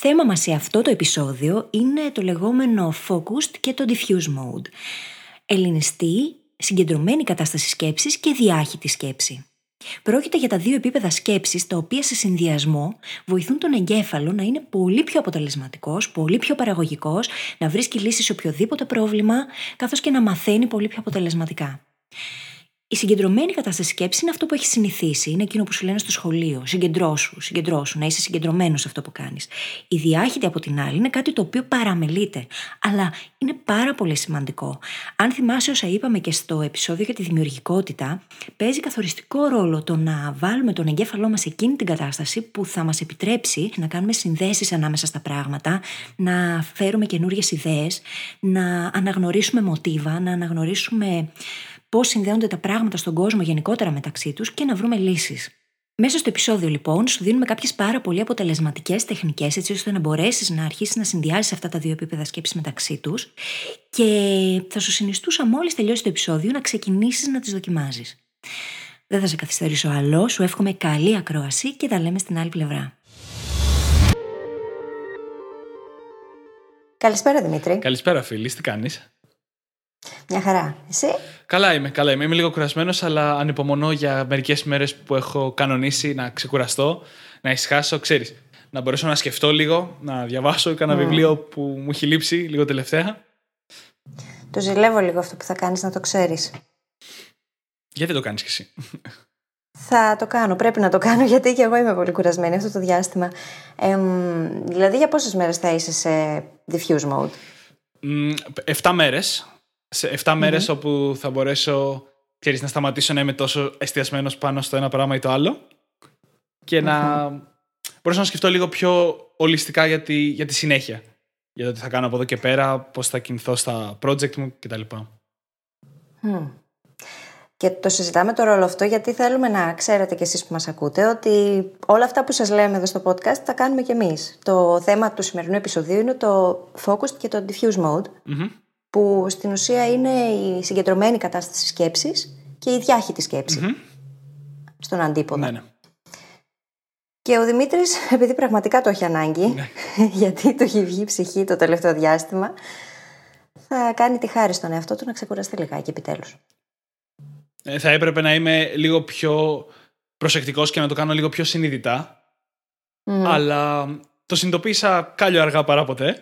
Θέμα μας σε αυτό το επεισόδιο είναι το λεγόμενο focused και το diffuse mode. Ελληνιστή, συγκεντρωμένη κατάσταση σκέψης και διάχυτη σκέψη. Πρόκειται για τα δύο επίπεδα σκέψης τα οποία σε συνδυασμό βοηθούν τον εγκέφαλο να είναι πολύ πιο αποτελεσματικός, πολύ πιο παραγωγικός, να βρίσκει λύσεις σε οποιοδήποτε πρόβλημα, καθώς και να μαθαίνει πολύ πιο αποτελεσματικά. Η συγκεντρωμένη κατάσταση σκέψης είναι αυτό που έχεις συνηθίσει. Είναι εκείνο που σου λένε στο σχολείο. Συγκεντρώσου, συγκεντρώσου, να είσαι συγκεντρωμένος σε αυτό που κάνεις. Η διάχυτη από την άλλη είναι κάτι το οποίο παραμελείται. Αλλά είναι πάρα πολύ σημαντικό. Αν θυμάσαι όσα είπαμε και στο επεισόδιο για τη δημιουργικότητα, παίζει καθοριστικό ρόλο το να βάλουμε τον εγκέφαλό μας σε εκείνη την κατάσταση που θα μας επιτρέψει να κάνουμε συνδέσεις ανάμεσα στα πράγματα, να φέρουμε καινούριες ιδέες, να αναγνωρίσουμε μοτίβα, να αναγνωρίσουμε πώς συνδέονται τα πράγματα στον κόσμο γενικότερα μεταξύ τους και να βρούμε λύσεις. Μέσα στο επεισόδιο, λοιπόν, σου δίνουμε κάποιες πάρα πολύ αποτελεσματικές τεχνικές, έτσι ώστε να μπορέσεις να αρχίσεις να συνδυάσει αυτά τα δύο επίπεδα σκέψης μεταξύ τους και θα σου συνιστούσα μόλις τελειώσει το επεισόδιο να ξεκινήσεις να τις δοκιμάζεις. Δεν θα σε καθυστερήσω άλλο, σου εύχομαι καλή ακρόαση και τα λέμε στην άλλη πλευρά. Καλησπέρα Δημήτρη. Καλησπέρα φίλη, τι κάνεις; Μια χαρά. Εσύ; Καλά είμαι, καλά είμαι. Είμαι λίγο κουρασμένος, αλλά ανυπομονώ για μερικές μέρες που έχω κανονίσει να ξεκουραστώ, να ησυχάσω. Ξέρεις, να μπορέσω να σκεφτώ λίγο, να διαβάσω κανένα βιβλίο που μου έχει λείψει λίγο τελευταία. Το ζηλεύω λίγο αυτό που θα κάνεις να το ξέρεις. Γιατί το κάνεις κι εσύ; Θα το κάνω, πρέπει να το κάνω γιατί και εγώ είμαι πολύ κουρασμένη αυτό το διάστημα. Ε, δηλαδή για πόσες μέρες θα είσαι σε diffuse mode? Εφτά μέρες σε 7 μέρες όπου θα μπορέσω ξέρεις, να σταματήσω να είμαι τόσο εστιασμένος πάνω στο ένα πράγμα ή το άλλο και να μπορέσω να σκεφτώ λίγο πιο ολιστικά για τη, για τη συνέχεια. Για το τι θα κάνω από εδώ και πέρα, πώς θα κινηθώ στα project μου κτλ. Mm. Και το συζητάμε το ρόλο αυτό γιατί θέλουμε να ξέρετε κι εσείς που μας ακούτε ότι όλα αυτά που σας λέμε εδώ στο podcast τα κάνουμε κι εμείς. Το θέμα του σημερινού επεισοδίου είναι το focused και το diffuse mode που στην ουσία είναι η συγκεντρωμένη κατάσταση σκέψης και η διάχυτη στον αντίποδα. Ναι, ναι. Και ο Δημήτρης, επειδή πραγματικά το έχει ανάγκη, ναι. γιατί το έχει βγει η ψυχή το τελευταίο διάστημα, θα κάνει τη χάρη στον εαυτό του να ξεκουραστεί λιγάκι επιτέλους. Ε, θα έπρεπε να είμαι λίγο πιο προσεκτικός και να το κάνω λίγο πιο συνειδητά. Αλλά το συνειδητοποίησα κάλλιο αργά παρά ποτέ.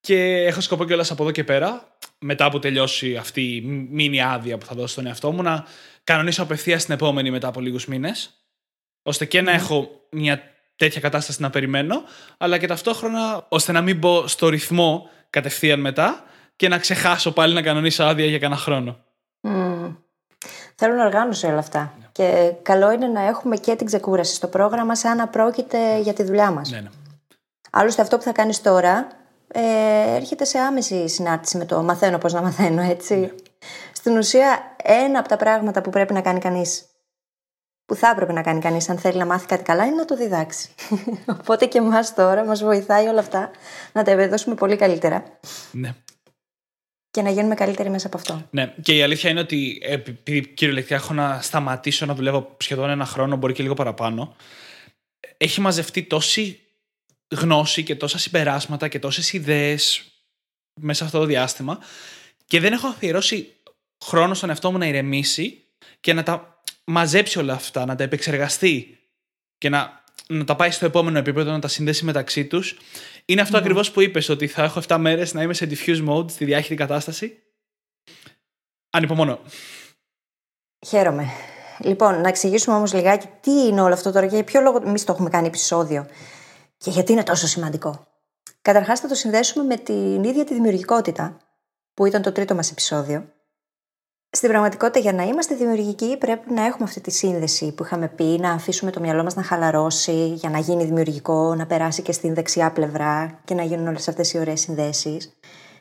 Και έχω σκοπό κιόλας από εδώ και πέρα, μετά που τελειώσει αυτή η μήνυ άδεια που θα δώσω στον εαυτό μου, να κανονίσω απευθείας την επόμενη μετά από λίγους μήνες, ώστε και να έχω μια τέτοια κατάσταση να περιμένω, αλλά και ταυτόχρονα ώστε να μην μπω στο ρυθμό κατευθείαν μετά και να ξεχάσω πάλι να κανονίσω άδεια για κανένα χρόνο. Mm. Θέλουν οργάνωση όλα αυτά. Ναι. Και καλό είναι να έχουμε και την ξεκούραση στο πρόγραμμα, σαν να πρόκειται για τη δουλειά μας. Ναι, ναι. Άλλωστε, αυτό που θα κάνεις τώρα ε, έρχεται σε άμεση συνάρτηση με το μαθαίνω πώς να μαθαίνω, έτσι. Ναι. Στην ουσία, ένα από τα πράγματα που πρέπει να κάνει κανείς, που θα έπρεπε να κάνει κανείς αν θέλει να μάθει κάτι καλά, είναι να το διδάξει. Οπότε και εμάς τώρα μας βοηθάει όλα αυτά να τα ευεδώσουμε πολύ καλύτερα. Ναι. Και να γίνουμε καλύτεροι μέσα από αυτό. Ναι, και η αλήθεια είναι ότι επειδή κυριολεκτικά έχω να σταματήσω να δουλεύω σχεδόν ένα χρόνο, μπορεί και λίγο παραπάνω, έχει μαζευτεί τόση γνώση και τόσα συμπεράσματα και τόσες ιδέες μέσα σε αυτό το διάστημα και δεν έχω αφιερώσει χρόνο στον εαυτό μου να ηρεμήσει και να τα μαζέψει όλα αυτά, να τα επεξεργαστεί και να, να τα πάει στο επόμενο επίπεδο, να τα συνδέσει μεταξύ τους. Είναι αυτό mm. ακριβώς που είπες, ότι θα έχω 7 μέρες να είμαι σε diffuse mode, στη διάχυτη κατάσταση. Ανυπομονώ. Χαίρομαι. Λοιπόν, να εξηγήσουμε όμως λιγάκι τι είναι όλο αυτό τώρα και για ποιο λόγο εμείς το έχουμε κάνει επεισόδιο. Και γιατί είναι τόσο σημαντικό; Καταρχάς, θα το συνδέσουμε με την ίδια τη δημιουργικότητα, που ήταν το τρίτο μας επεισόδιο. Στην πραγματικότητα, για να είμαστε δημιουργικοί, πρέπει να έχουμε αυτή τη σύνδεση που είχαμε πει, να αφήσουμε το μυαλό μας να χαλαρώσει, για να γίνει δημιουργικό, να περάσει και στην δεξιά πλευρά και να γίνουν όλες αυτές οι ωραίες συνδέσεις.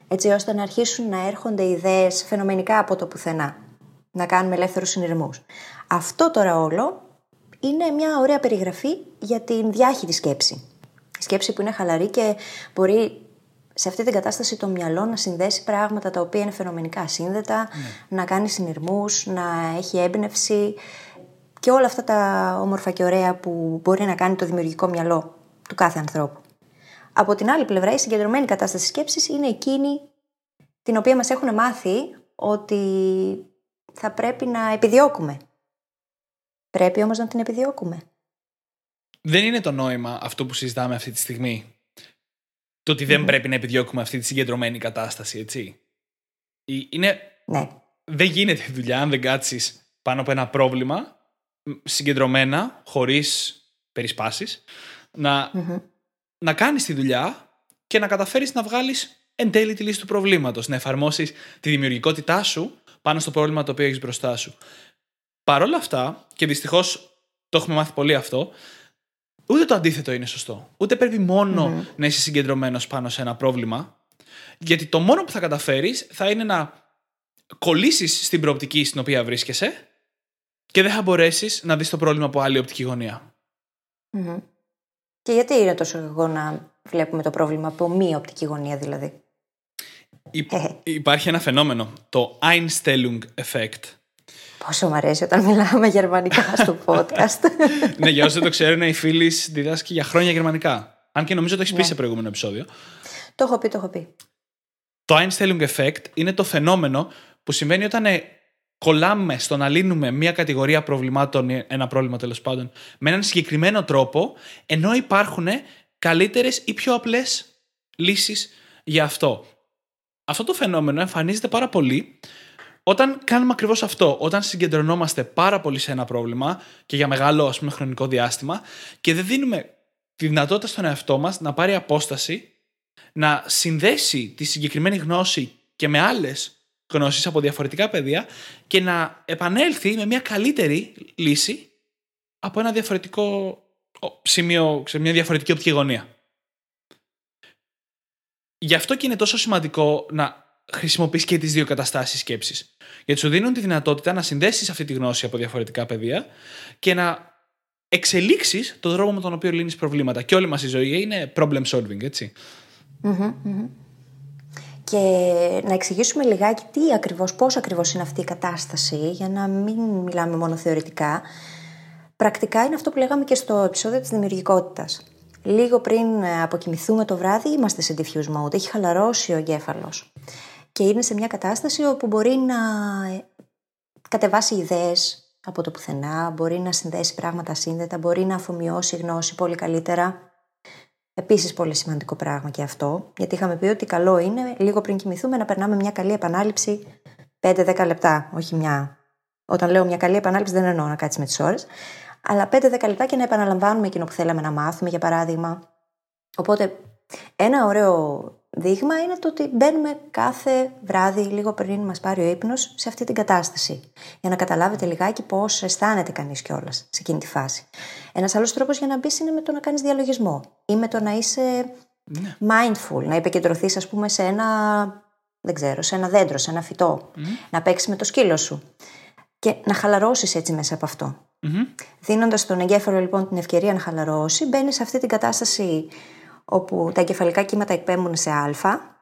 έτσι ώστε να αρχίσουν να έρχονται ιδέες φαινομενικά από το πουθενά, να κάνουμε ελεύθερους συνειρμούς. Αυτό τώρα όλο είναι μια ωραία περιγραφή για την διάχυτη σκέψη. Σκέψη που είναι χαλαρή και μπορεί σε αυτή την κατάσταση το μυαλό να συνδέσει πράγματα τα οποία είναι φαινομενικά ασύνδετα, ναι. να κάνει συνειρμούς, να έχει έμπνευση και όλα αυτά τα όμορφα και ωραία που μπορεί να κάνει το δημιουργικό μυαλό του κάθε ανθρώπου. Από την άλλη πλευρά, η συγκεντρωμένη κατάσταση σκέψης είναι εκείνη την οποία μας έχουν μάθει ότι θα πρέπει να επιδιώκουμε. Πρέπει όμως να την επιδιώκουμε. Δεν είναι το νόημα αυτό που συζητάμε αυτή τη στιγμή. Το ότι δεν πρέπει να επιδιώκουμε αυτή τη συγκεντρωμένη κατάσταση, έτσι. Είναι... Ναι. Δεν γίνεται δουλειά αν δεν κάτσεις πάνω από ένα πρόβλημα συγκεντρωμένα, χωρίς περισπάσεις, να, να κάνεις τη δουλειά και να καταφέρεις να βγάλεις εν τέλει τη λύση του προβλήματος, να εφαρμόσεις τη δημιουργικότητά σου πάνω στο πρόβλημα το οποίο έχεις μπροστά σου. Παρ' όλα αυτά, και δυστυχώς το έχουμε μάθει πολύ αυτό, ούτε το αντίθετο είναι σωστό. Ούτε πρέπει να είσαι συγκεντρωμένος πάνω σε ένα πρόβλημα, γιατί το μόνο που θα καταφέρεις θα είναι να κολλήσεις στην προοπτική στην οποία βρίσκεσαι και δεν θα μπορέσεις να δεις το πρόβλημα από άλλη οπτική Και γιατί είναι τόσο εγώ να βλέπουμε το πρόβλημα από μία οπτική γωνία, δηλαδή; υπάρχει ένα φαινόμενο, το Einstellung Effect. Πόσο μου αρέσει όταν μιλάμε γερμανικά στο podcast. ναι, για όσοι δεν το ξέρουν, η φίλη διδάσκει για χρόνια γερμανικά. Αν και νομίζω το έχεις πει ναι. σε προηγούμενο επεισόδιο. Το έχω πει, το έχω πει. Το Einstellung Effect είναι το φαινόμενο που συμβαίνει όταν ε, κολλάμε στο να λύνουμε μια κατηγορία προβλημάτων, ένα πρόβλημα τέλος πάντων, με έναν συγκεκριμένο τρόπο, ενώ υπάρχουν καλύτερες ή πιο απλές λύσεις για αυτό. Αυτό το φαινόμενο εμφανίζεται πάρα πολύ όταν κάνουμε ακριβώς αυτό. Όταν συγκεντρωνόμαστε πάρα πολύ σε ένα πρόβλημα και για μεγάλο ας πούμε, χρονικό διάστημα και δεν δίνουμε τη δυνατότητα στον εαυτό μας να πάρει απόσταση, να συνδέσει τη συγκεκριμένη γνώση και με άλλες γνώσεις από διαφορετικά πεδία και να επανέλθει με μια καλύτερη λύση από ένα διαφορετικό σημείο, σε μια διαφορετική οπτική γωνία. Γι' αυτό και είναι τόσο σημαντικό να χρησιμοποιείς και τις δύο καταστάσεις σκέψης. Γιατί σου δίνουν τη δυνατότητα να συνδέσεις αυτή τη γνώση από διαφορετικά πεδία και να εξελίξεις τον τρόπο με τον οποίο λύνεις προβλήματα. Και όλη μας η ζωή είναι problem solving, ετσι και να εξηγήσουμε λιγάκι τι ακριβώς, πώς ακριβώς είναι αυτή η κατάσταση για να μην μιλάμε μόνο θεωρητικά. Πρακτικά είναι αυτό που λέγαμε και στο επεισόδιο της δημιουργικότητας. Λίγο πριν αποκοιμηθούμε το βράδυ είμαστε σε diffuse mode, έχει χαλαρώσει ο εγκέφαλος και είναι σε μια κατάσταση όπου μπορεί να κατεβάσει ιδέες από το πουθενά, μπορεί να συνδέσει πράγματα σύνδετα, μπορεί να αφομοιώσει γνώση πολύ καλύτερα Επίσης, πολύ σημαντικό πράγμα και αυτό, γιατί είχαμε πει ότι καλό είναι λίγο πριν κοιμηθούμε να περνάμε μια καλή επανάληψη 5-10 λεπτά, όχι μια. Όταν λέω μια καλή επανάληψη, δεν εννοώ να κάτσεις με τις ώρες, αλλά 5-10 λεπτά και να επαναλαμβάνουμε εκείνο που θέλαμε να μάθουμε, για παράδειγμα. Οπότε, ένα ωραίο δείγμα είναι το ότι μπαίνουμε κάθε βράδυ, λίγο πριν μας πάρει ο ύπνος, σε αυτή την κατάσταση. Για να καταλάβετε λιγάκι πώς αισθάνεται κανείς κιόλας σε εκείνη τη φάση. Ένας άλλος τρόπος για να μπεις είναι με το να κάνεις διαλογισμό ή με το να είσαι ναι. mindful, να επικεντρωθείς, ας πούμε, σε ένα. Δεν ξέρω, σε ένα δέντρο, σε ένα φυτό. Να παίξεις με το σκύλο σου. Και να χαλαρώσεις έτσι μέσα από αυτό. Mm-hmm. Δίνοντας τον εγκέφαλο λοιπόν την ευκαιρία να χαλαρώσει, μπαίνεις σε αυτή την κατάσταση όπου τα εγκεφαλικά κύματα εκπέμπουν σε α.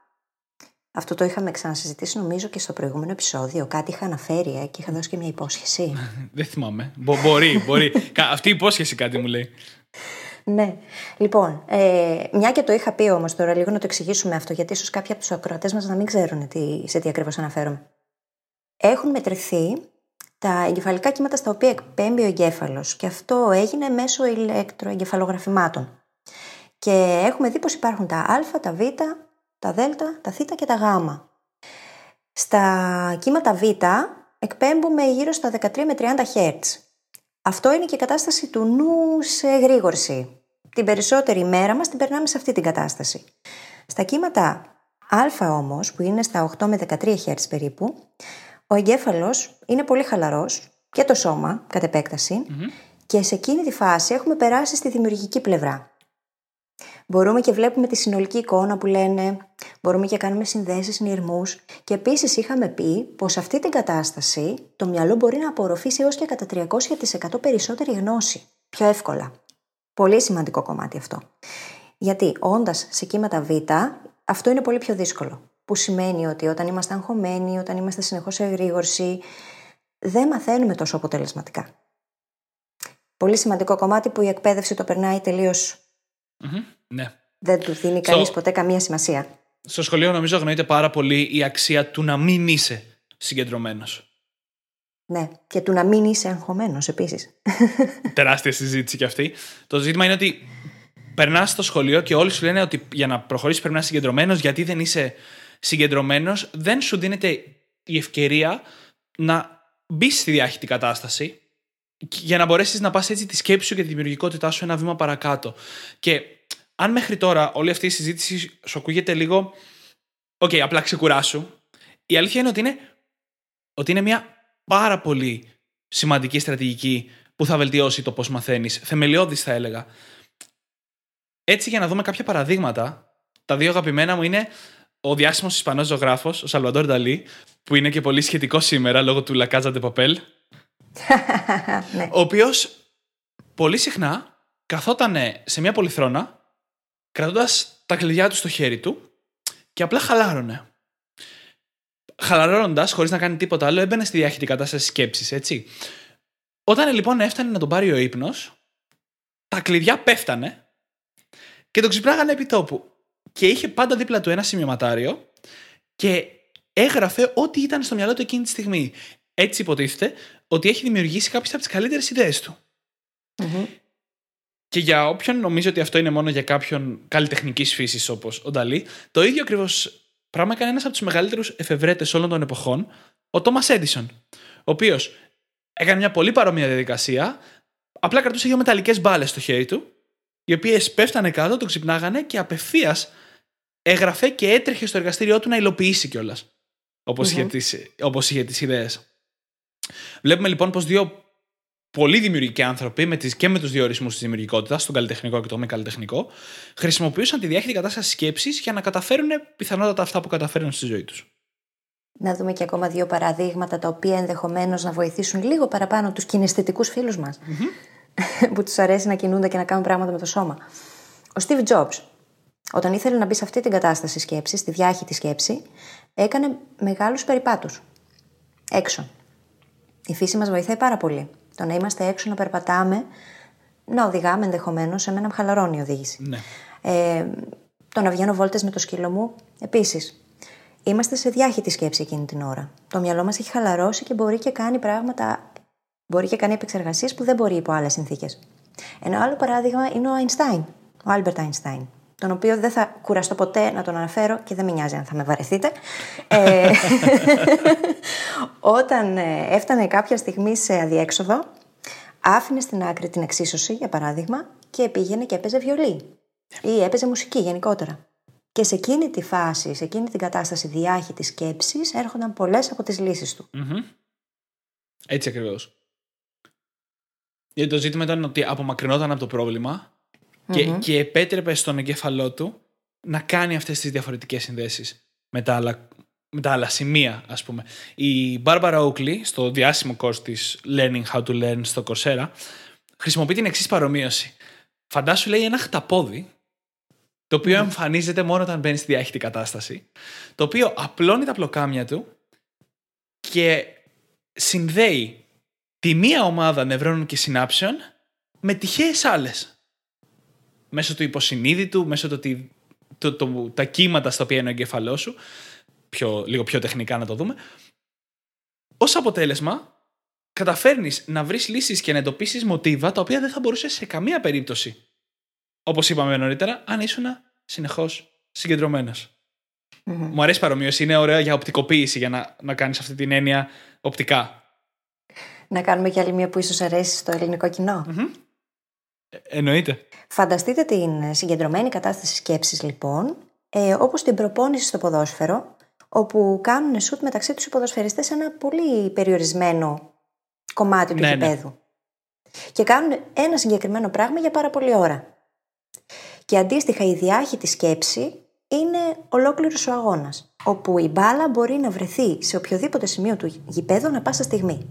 Αυτό το είχαμε ξανασυζητήσει νομίζω και στο προηγούμενο επεισόδιο. Κάτι είχα αναφέρει ε, και είχα δώσει και μια υπόσχεση. Δεν θυμάμαι. μπορεί, μπορεί. Αυτή η υπόσχεση κάτι μου λέει. Ναι. Λοιπόν, ε, μια και το είχα πει όμως τώρα, λίγο να το εξηγήσουμε αυτό, γιατί ίσως κάποιοι από τους ακροατές μας να μην ξέρουν τι, σε τι ακριβώς αναφέρομαι. Έχουν μετρηθεί τα εγκεφαλικά κύματα στα οποία εκπέμπει ο εγκέφαλος και αυτό έγινε μέσω ηλεκτροεγκεφαλογραφημάτων. Και έχουμε δει πως υπάρχουν τα α, τα β, τα δ, τα θ και τα γ. Στα κύματα β εκπέμπουμε γύρω στα 13 με 30 Hz. Αυτό είναι και η κατάσταση του νου σε γρήγορση. Την περισσότερη ημέρα μας την περνάμε σε αυτή την κατάσταση. Στα κύματα α όμως, που είναι στα 8 με 13 Hz περίπου, ο εγκέφαλος είναι πολύ χαλαρός και το σώμα, κατ' επεκταση και σε εκείνη τη φάση έχουμε περάσει στη δημιουργική πλευρά. Μπορούμε και βλέπουμε τη συνολική εικόνα που λένε, μπορούμε και κάνουμε συνδέσεις, νιρμούς και επίσης είχαμε πει πως σε αυτή την κατάσταση το μυαλό μπορεί να απορροφήσει έως και κατά 300% περισσότερη γνώση, πιο εύκολα. Πολύ σημαντικό κομμάτι αυτό. Γιατί όντας σε κύματα Β, αυτό είναι πολύ πιο δύσκολο. Που σημαίνει ότι όταν είμαστε αγχωμένοι, όταν είμαστε συνεχώς σε εγρήγορση, δεν μαθαίνουμε τόσο αποτελεσματικά. Πολύ σημαντικό κομμάτι που η εκπαίδευση το περνάει τελείως. Ναι. Δεν του δίνει κανείς ποτέ καμία σημασία. Στο σχολείο νομίζω αγνοείται πάρα πολύ η αξία του να μην είσαι συγκεντρωμένος. Ναι, και του να μην είσαι αγχωμένος επίσης. Τεράστια συζήτηση κι αυτή. Το ζήτημα είναι ότι περνάς στο σχολείο και όλοι σου λένε ότι για να προχωρήσεις πρέπει να είσαι συγκεντρωμένος, γιατί δεν είσαι συγκεντρωμένος, δεν σου δίνεται η ευκαιρία να μπεις στη διάχυτη κατάσταση για να μπορέσεις να πας έτσι τη σκέψη σου και τη δημιουργικότητά σου ένα βήμα παρακάτω. Και αν μέχρι τώρα όλη αυτή η συζήτηση σου ακούγεται λίγο. OK, okay, απλά ξεκουράσου. Η αλήθεια είναι ότι είναι, ότι είναι μια πάρα πολύ σημαντική στρατηγική που θα βελτιώσει το πώς μαθαίνεις. Θεμελιώδης, θα έλεγα. Έτσι, για να δούμε κάποια παραδείγματα, τα δύο αγαπημένα μου είναι ο διάσημος Ισπανός ζωγράφος, ο Σαλβαντόρ Νταλή, που είναι και πολύ σχετικό σήμερα λόγω του Λακάζα Παπέλ. ναι. Ο οποίος πολύ συχνά καθόταν σε μια πολυθρόνα, κρατώντας τα κλειδιά του στο χέρι του και απλά χαλάρωνε. Χαλαρώνοντας, χωρίς να κάνει τίποτα άλλο, έμπαινε στη διάχυτη κατάσταση σκέψης, έτσι. Όταν λοιπόν έφτανε να τον πάρει ο ύπνος, τα κλειδιά πέφτανε και τον ξυπνάγανε επί τόπου. Και είχε πάντα δίπλα του ένα σημειωματάριο και έγραφε ό,τι ήταν στο μυαλό του εκείνη τη στιγμή. Έτσι υποτίθεται ότι έχει δημιουργήσει κάποιες από τις καλύτερες ιδέες του. Και για όποιον νομίζει ότι αυτό είναι μόνο για κάποιον καλλιτεχνικής φύσης όπως ο Νταλή, το ίδιο ακριβώς πράγμα έκανε ένας από τους μεγαλύτερους εφευρέτες όλων των εποχών, ο Τόμα Έντισον. Ο οποίος έκανε μια πολύ παρόμοια διαδικασία, απλά κρατούσε δύο μεταλλικές μπάλες στο χέρι του, οι οποίες πέφτανε κάτω, τον ξυπνάγανε και απευθείας έγραφε και έτρεχε στο εργαστήριό του να υλοποιήσει κιόλας. Όπως mm-hmm. είχε τις όπως είχε τις ιδέες. Βλέπουμε λοιπόν πως δύο πολύ δημιουργικοί άνθρωποι με τις, και με τους δύο ορισμού της δημιουργικότητας, τον καλλιτεχνικό και το μη καλλιτεχνικό, χρησιμοποιούσαν τη διάχυτη κατάσταση σκέψης για να καταφέρουν πιθανότατα αυτά που καταφέρουν στη ζωή τους. Να δούμε και ακόμα δύο παραδείγματα τα οποία ενδεχομένως να βοηθήσουν λίγο παραπάνω τους κινηστικού φίλους μας, mm-hmm. που τους αρέσει να κινούνται και να κάνουν πράγματα με το σώμα. Ο Steve Jobs, όταν ήθελε να μπει σε αυτή την κατάσταση σκέψης, στη διάχυτη σκέψη, έκανε μεγάλους περιπάτους. Έξω. Η φύση μας βοηθάει πάρα πολύ. Το να είμαστε έξω, να περπατάμε, να οδηγάμε ενδεχομένως, σε μένα χαλαρώνει η οδήγηση. Ναι. Ε, το να βγαίνω βόλτες με το σκύλο μου, επίσης. Είμαστε σε διάχυτη σκέψη εκείνη την ώρα. Το μυαλό μας έχει χαλαρώσει και μπορεί και κάνει πράγματα, μπορεί και κάνει επεξεργασίες που δεν μπορεί υπό άλλες συνθήκες. Ένα άλλο παράδειγμα είναι ο Αϊνστάιν, ο Άλμπερτ Αϊνστάιν τον οποίο δεν θα κουραστώ ποτέ να τον αναφέρω και δεν με νοιάζει αν θα με βαρεθείτε. ε, όταν ε, έφτανε κάποια στιγμή σε αδιέξοδο, άφηνε στην άκρη την εξίσωση, για παράδειγμα, και πήγαινε και έπαιζε βιολί. Ή έπαιζε μουσική γενικότερα. Και σε εκείνη τη φάση, σε εκείνη την κατάσταση διάχυτη σκέψης, έρχονταν πολλές από τις λύσεις του. Έτσι ακριβώς. Γιατί το ζήτημα ήταν ότι απομακρυνόταν από το πρόβλημα και, mm-hmm. και επέτρεπε στον εγκέφαλό του να κάνει αυτές τις διαφορετικές συνδέσεις με τα άλλα, με τα άλλα σημεία, ας πούμε. Η Barbara Oakley, στο διάσημο course της Learning How to Learn στο Coursera, χρησιμοποιεί την εξής παρομοίωση. Φαντάσου, λέει, ένα χταπόδι, το οποίο mm. εμφανίζεται μόνο όταν μπαίνει στη διάχυτη κατάσταση, το οποίο απλώνει τα πλοκάμια του και συνδέει τη μία ομάδα νευρώνων και συνάψεων με τυχαίες άλλες μέσω του υποσυνείδητου, μέσω του ότι το, το, τα κύματα στα οποία είναι ο εγκέφαλός σου, πιο, λίγο πιο τεχνικά να το δούμε, ως αποτέλεσμα καταφέρνεις να βρεις λύσεις και να εντοπίσεις μοτίβα τα οποία δεν θα μπορούσε σε καμία περίπτωση, όπως είπαμε νωρίτερα, αν ήσουν συνεχώς συγκεντρωμένος. Mm-hmm. Μου αρέσει παρομοίωση, είναι ωραία για οπτικοποίηση, για να, να κάνεις αυτή την έννοια οπτικά. Να κάνουμε κι άλλη μία που ίσως αρέσει στο ελληνικό κοινό. Mm-hmm. Εννοείται. Φανταστείτε την συγκεντρωμένη κατάσταση σκέψης λοιπόν, ε, όπως την προπόνηση στο ποδόσφαιρο, όπου κάνουν σουτ μεταξύ τους οι ποδοσφαιριστές σε ένα πολύ περιορισμένο κομμάτι του ναι, ναι. γηπέδου. Και κάνουν ένα συγκεκριμένο πράγμα για πάρα πολλή ώρα. Και αντίστοιχα η διάχυτη σκέψη είναι ολόκληρος ο αγώνας, όπου η μπάλα μπορεί να βρεθεί σε οποιοδήποτε σημείο του γηπέδου να πάσα στιγμή.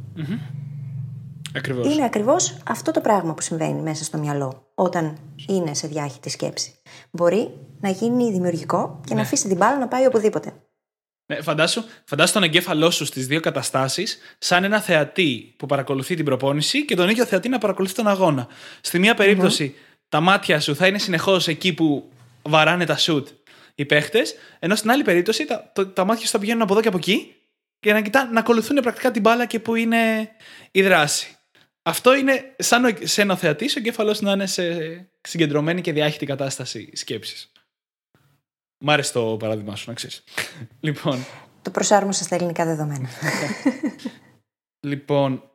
Ακριβώς. Είναι ακριβώς αυτό το πράγμα που συμβαίνει μέσα στο μυαλό όταν είναι σε διάχυτη σκέψη. Μπορεί να γίνει δημιουργικό και να αφήσει την μπάλα να πάει οπουδήποτε. Ναι, φαντάσου, φαντάσου τον εγκέφαλό σου στις δύο καταστάσεις σαν ένα θεατή που παρακολουθεί την προπόνηση και τον ίδιο θεατή να παρακολουθεί τον αγώνα. Στη μία περίπτωση, τα μάτια σου θα είναι συνεχώς εκεί που βαράνε τα σουτ οι παίχτες, ενώ στην άλλη περίπτωση τα, το- τα μάτια σου θα πηγαίνουν από εδώ και από εκεί και να, κοιτά, να ακολουθούν πρακτικά την μπάλα και που είναι η δράση. Αυτό είναι σαν ο, σε ένα θεατής, ο εγκέφαλός να είναι σε συγκεντρωμένη και διάχυτη κατάσταση σκέψης. Μ' άρεσε το παράδειγμα σου, να ξέρεις. λοιπόν, Το προσάρμοσα στα ελληνικά δεδομένα. Λοιπόν,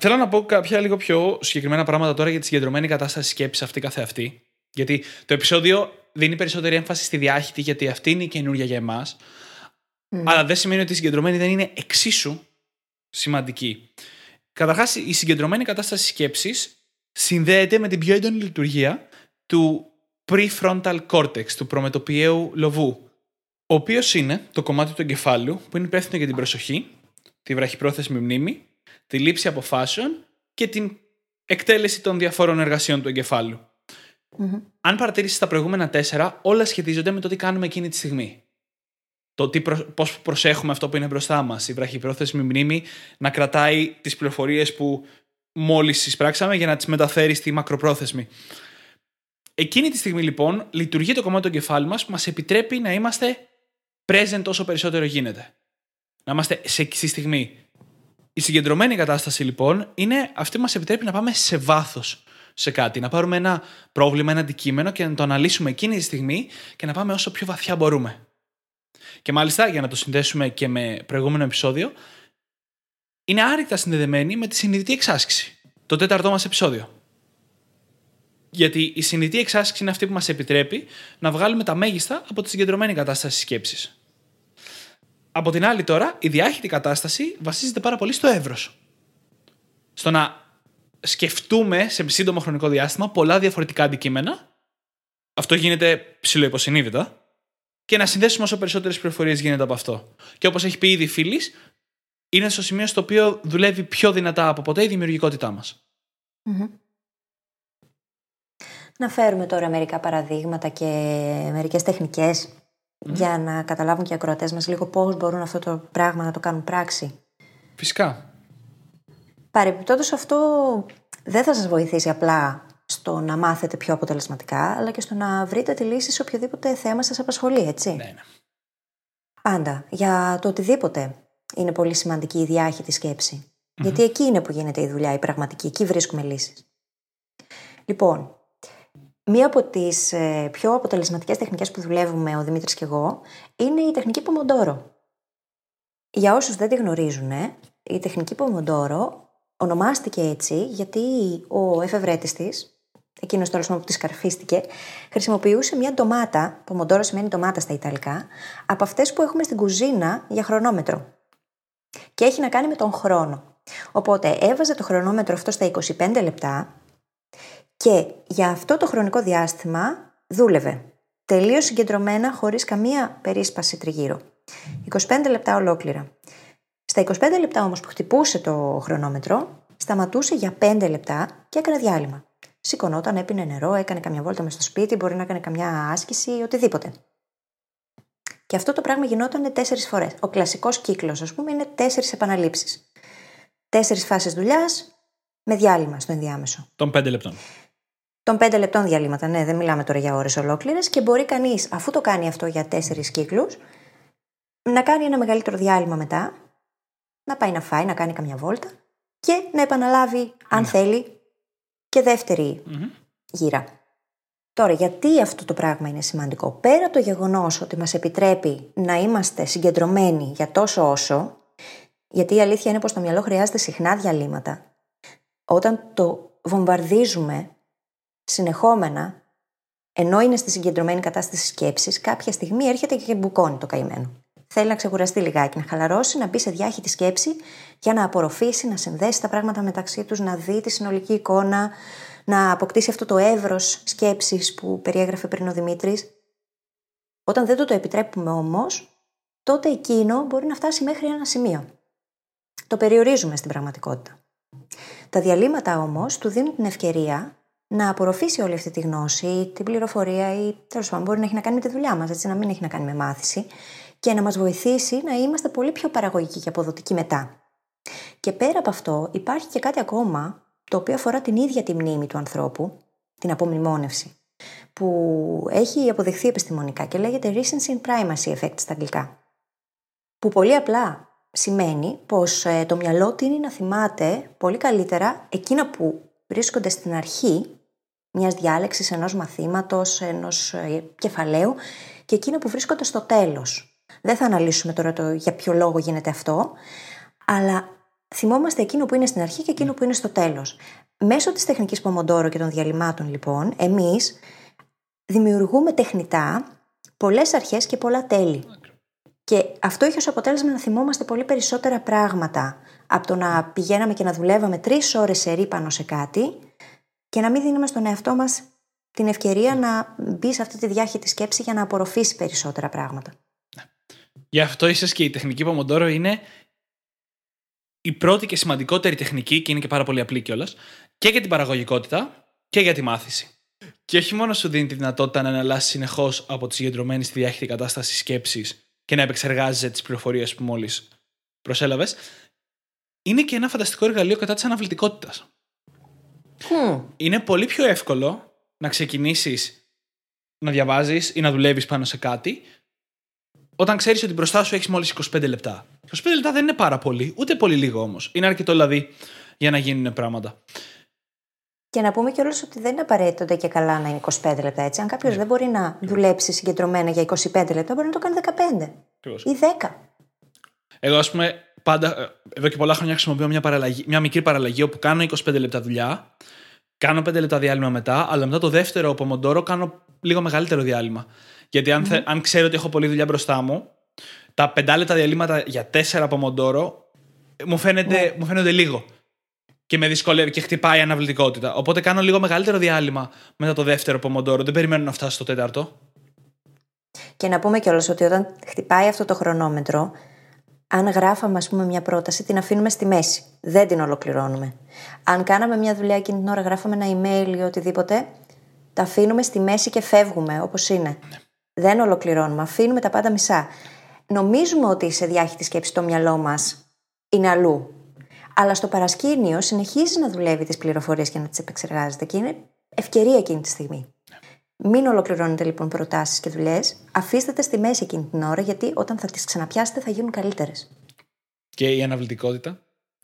θέλω να πω κάποια λίγο πιο συγκεκριμένα πράγματα τώρα για τη συγκεντρωμένη κατάσταση σκέψης αυτή καθεαυτή. Γιατί το επεισόδιο δίνει περισσότερη έμφαση στη διάχυτη, γιατί αυτή είναι η καινούργια για εμάς. Αλλά δεν σημαίνει ότι η συγκεντρωμένη δεν είναι εξίσου σημαντική. Καταρχάς, η συγκεντρωμένη κατάσταση σκέψης συνδέεται με την πιο έντονη λειτουργία του prefrontal cortex, του προμετωπιαίου λοβού, ο οποίος είναι το κομμάτι του εγκεφάλου που είναι υπεύθυνο για την προσοχή, τη βραχυπρόθεσμη μνήμη, τη λήψη αποφάσεων και την εκτέλεση των διαφόρων εργασιών του εγκεφάλου. Αν παρατηρήσεις τα προηγούμενα τέσσερα, όλα σχετίζονται με το τι κάνουμε εκείνη τη στιγμή. Το τι προ... πώς προσέχουμε αυτό που είναι μπροστά μας. Η βραχυπρόθεσμη μνήμη να κρατάει τις πληροφορίες που μόλις εισπράξαμε για να τις μεταφέρει στη μακροπρόθεσμη. Εκείνη τη στιγμή λοιπόν λειτουργεί το κομμάτι του εγκεφάλου μας που μας επιτρέπει να είμαστε present όσο περισσότερο γίνεται. Να είμαστε σε, στη στιγμή. Η συγκεντρωμένη κατάσταση λοιπόν είναι αυτή που μας επιτρέπει να πάμε σε βάθος σε κάτι. Να πάρουμε ένα πρόβλημα, ένα αντικείμενο και να το αναλύσουμε εκείνη τη στιγμή και να πάμε όσο πιο βαθιά μπορούμε. Και μάλιστα, για να το συνδέσουμε και με προηγούμενο επεισόδιο, είναι άρρηκτα συνδεδεμένη με τη συνειδητή εξάσκηση. Το τέταρτό μας επεισόδιο. Γιατί η συνειδητή εξάσκηση είναι αυτή που μας επιτρέπει να βγάλουμε τα μέγιστα από τη συγκεντρωμένη κατάσταση σκέψης. Από την άλλη, τώρα, η διάχυτη κατάσταση βασίζεται πάρα πολύ στο εύρος. Στο να σκεφτούμε σε σύντομο χρονικό διάστημα πολλά διαφορετικά αντικείμενα. Αυτό γίνεται ψηλοϊποσυνείδητα. Και να συνδέσουμε όσο περισσότερες πληροφορίες γίνεται από αυτό. Και όπως έχει πει ήδη η φίλης, είναι στο σημείο στο οποίο δουλεύει πιο δυνατά από ποτέ η δημιουργικότητά μας. Να φέρουμε τώρα μερικά παραδείγματα και μερικές τεχνικές για να καταλάβουν και οι ακροατές μας λίγο πώς μπορούν αυτό το πράγμα να το κάνουν πράξη. Φυσικά. Παρεμπιπτόντως αυτό δεν θα σας βοηθήσει απλά στο να μάθετε πιο αποτελεσματικά, αλλά και στο να βρείτε τη λύση σε οποιοδήποτε θέμα σας απασχολεί, έτσι. Ναι, ναι. Πάντα. Για το οτιδήποτε είναι πολύ σημαντική η διάχυτη σκεψη Γιατί εκεί είναι που γίνεται η δουλειά, η πραγματική. Εκεί βρίσκουμε λύσεις. Λοιπόν, μία από τις ε, πιο αποτελεσματικές τεχνικές που δουλεύουμε ο Δημήτρης και εγώ είναι η τεχνική Pomodoro. Για όσους δεν τη γνωρίζουν, ε, η τεχνική Pomodoro ονομάστηκε έτσι γιατί ο εφευρέτης της, εκείνος τέλος πάντων που τη σκαρφίστηκε, χρησιμοποιούσε μια ντομάτα, Pomodoro σημαίνει ντομάτα στα Ιταλικά, από αυτές που έχουμε στην κουζίνα για χρονόμετρο. Και έχει να κάνει με τον χρόνο. Οπότε έβαζε το χρονόμετρο αυτό στα 25 λεπτά και για αυτό το χρονικό διάστημα δούλευε. Τελείως συγκεντρωμένα, χωρίς καμία περίσπαση τριγύρω. 25 λεπτά ολόκληρα. Στα 25 λεπτά όμως που χτυπούσε το χρονόμετρο, σταματούσε για 5 λεπτά και έκανε διάλειμμα. Σηκωνόταν, έπινε νερό, έκανε καμιά βόλτα μες στο σπίτι, μπορεί να έκανε καμιά άσκηση, οτιδήποτε. Και αυτό το πράγμα γινόταν τέσσερις φορές. Ο κλασικός κύκλος, ας πούμε, είναι τέσσερις επαναλήψεις. Τέσσερις φάσεις δουλειάς με διάλειμμα στο ενδιάμεσο. Των 5 λεπτών. Των 5 λεπτών διαλύματα, ναι, δεν μιλάμε τώρα για ώρες ολόκληρες. Και μπορεί κανείς, αφού το κάνει αυτό για τέσσερις κύκλους, να κάνει ένα μεγαλύτερο διάλειμμα μετά, να πάει να φάει, να κάνει καμιά βόλτα και να επαναλάβει, αν θέλει, και δευτερη γύρα. Τώρα, γιατί αυτό το πράγμα είναι σημαντικό; Πέρα από το γεγονός ότι μας επιτρέπει να είμαστε συγκεντρωμένοι για τόσο όσο, γιατί η αλήθεια είναι πως το μυαλό χρειάζεται συχνά διαλύματα, όταν το βομβαρδίζουμε συνεχόμενα, ενώ είναι στη συγκεντρωμένη κατάσταση σκέψης, κάποια στιγμή έρχεται και μπουκώνει το καημένο. Θέλει να ξεκουραστεί λιγάκι, να χαλαρώσει, να μπει σε διάχυτη σκέψη για να απορροφήσει, να συνδέσει τα πράγματα μεταξύ τους, να δει τη συνολική εικόνα, να αποκτήσει αυτό το εύρος σκέψης που περιέγραφε πριν ο Δημήτρης. Όταν δεν του το επιτρέπουμε όμως, τότε εκείνο μπορεί να φτάσει μέχρι ένα σημείο. Το περιορίζουμε στην πραγματικότητα. Τα διαλύματα όμως του δίνουν την ευκαιρία να απορροφήσει όλη αυτή τη γνώση, την πληροφορία ή τέλος πάντων μπορεί να έχει να κάνει με τη δουλειά μας, έτσι να μην έχει να κάνει με μάθηση και να μας βοηθήσει να είμαστε πολύ πιο παραγωγικοί και αποδοτικοί μετά. Και πέρα από αυτό, υπάρχει και κάτι ακόμα το οποίο αφορά την ίδια τη μνήμη του ανθρώπου, την απομνημόνευση, που έχει αποδειχθεί επιστημονικά και λέγεται recency and primacy effect στα αγγλικά. Που πολύ απλά σημαίνει πως ε, το μυαλό τίνει να θυμάται πολύ καλύτερα εκείνα που βρίσκονται στην αρχή μιας διάλεξης ενός μαθήματος, ενός ε, κεφαλαίου και εκείνα που βρίσκονται στο τέλος. Δεν θα αναλύσουμε τώρα το για ποιο λόγο γίνεται αυτό, αλλά θυμόμαστε εκείνο που είναι στην αρχή και εκείνο που είναι στο τέλος. Μέσω της τεχνικής Πομοντόρο και των διαλυμάτων λοιπόν, εμείς δημιουργούμε τεχνητά πολλές αρχές και πολλά τέλη. Και αυτό έχει ως αποτέλεσμα να θυμόμαστε πολύ περισσότερα πράγματα από το να πηγαίναμε και να δουλεύαμε τρεις ώρες σε ρήπανο σε κάτι και να μην δίνουμε στον εαυτό μας την ευκαιρία να μπει σε αυτή τη διάχυτη σκέψη για να απορροφήσει περισσότερα πράγματα. Γι' αυτό ίσως και η τεχνική Πομοντόρο είναι η πρώτη και σημαντικότερη τεχνική, και είναι και πάρα πολύ απλή κιόλας, και για την παραγωγικότητα και για τη μάθηση. Και όχι μόνο σου δίνει τη δυνατότητα να εναλλάσσεις συνεχώς από τη συγκεντρωμένη στη διάχυτη κατάσταση σκέψης και να επεξεργάζεσαι τις πληροφορίες που μόλις προσέλαβες, είναι και ένα φανταστικό εργαλείο κατά της αναβλητικότητας. Είναι πολύ πιο εύκολο να ξεκινήσεις να διαβάζεις ή να δουλεύεις πάνω σε κάτι όταν ξέρεις ότι μπροστά σου έχεις μόλις 25 λεπτά. 25 λεπτά δεν είναι πάρα πολύ, ούτε πολύ λίγο όμως. Είναι αρκετό δηλαδή για να γίνουν πράγματα. Και να πούμε κιόλας ότι δεν είναι απαραίτητο και καλά να είναι 25 λεπτά έτσι. Αν κάποιος ναι. δεν μπορεί να δουλέψει συγκεντρωμένα για 25 λεπτά, μπορεί να το κάνει 15 ή 10. Εγώ, ας πούμε, πάντα, ε, εδώ και πολλά χρόνια χρησιμοποιώ μια, παραλλαγή, μια μικρή παραλλαγή όπου κάνω 25 λεπτά δουλειά, κάνω 5 λεπτά διάλειμμα μετά, αλλά μετά το δεύτερο Pomodoro κάνω λίγο μεγαλύτερο διάλειμμα. Γιατί αν, mm αν ξέρω ότι έχω πολλή δουλειά μπροστά μου, τα 5 λεπτά διαλύματα για 4 Pomodoro μου, φαίνεται, mm. μου φαίνονται λίγο. Και με δυσκολεύει και χτυπάει η αναβλητικότητα. Οπότε κάνω λίγο μεγαλύτερο διάλειμμα μετά το δεύτερο Pomodoro. Δεν περιμένω να φτάσει στο τέταρτο. Και να πούμε κιόλας ότι όταν χτυπάει αυτό το χρονόμετρο, αν γράφαμε, ας πούμε, μια πρόταση, την αφήνουμε στη μέση. Δεν την ολοκληρώνουμε. Αν κάναμε μια δουλειά εκείνη την ώρα, γράφαμε ένα email ή οτιδήποτε, τα αφήνουμε στη μέση και φεύγουμε όπως είναι. Ναι. Δεν ολοκληρώνουμε. Αφήνουμε τα πάντα μισά. Νομίζουμε ότι σε διάχυτη σκέψη το μυαλό μας είναι αλλού. Αλλά στο παρασκήνιο συνεχίζει να δουλεύει τις πληροφορίες και να τις επεξεργάζεται και είναι ευκαιρία εκείνη τη στιγμή. Μην ολοκληρώνετε λοιπόν προτάσεις και δουλειές. Αφήστε τα στη μέση εκείνη την ώρα, γιατί όταν θα τις ξαναπιάσετε θα γίνουν καλύτερες. Και η αναβλητικότητα,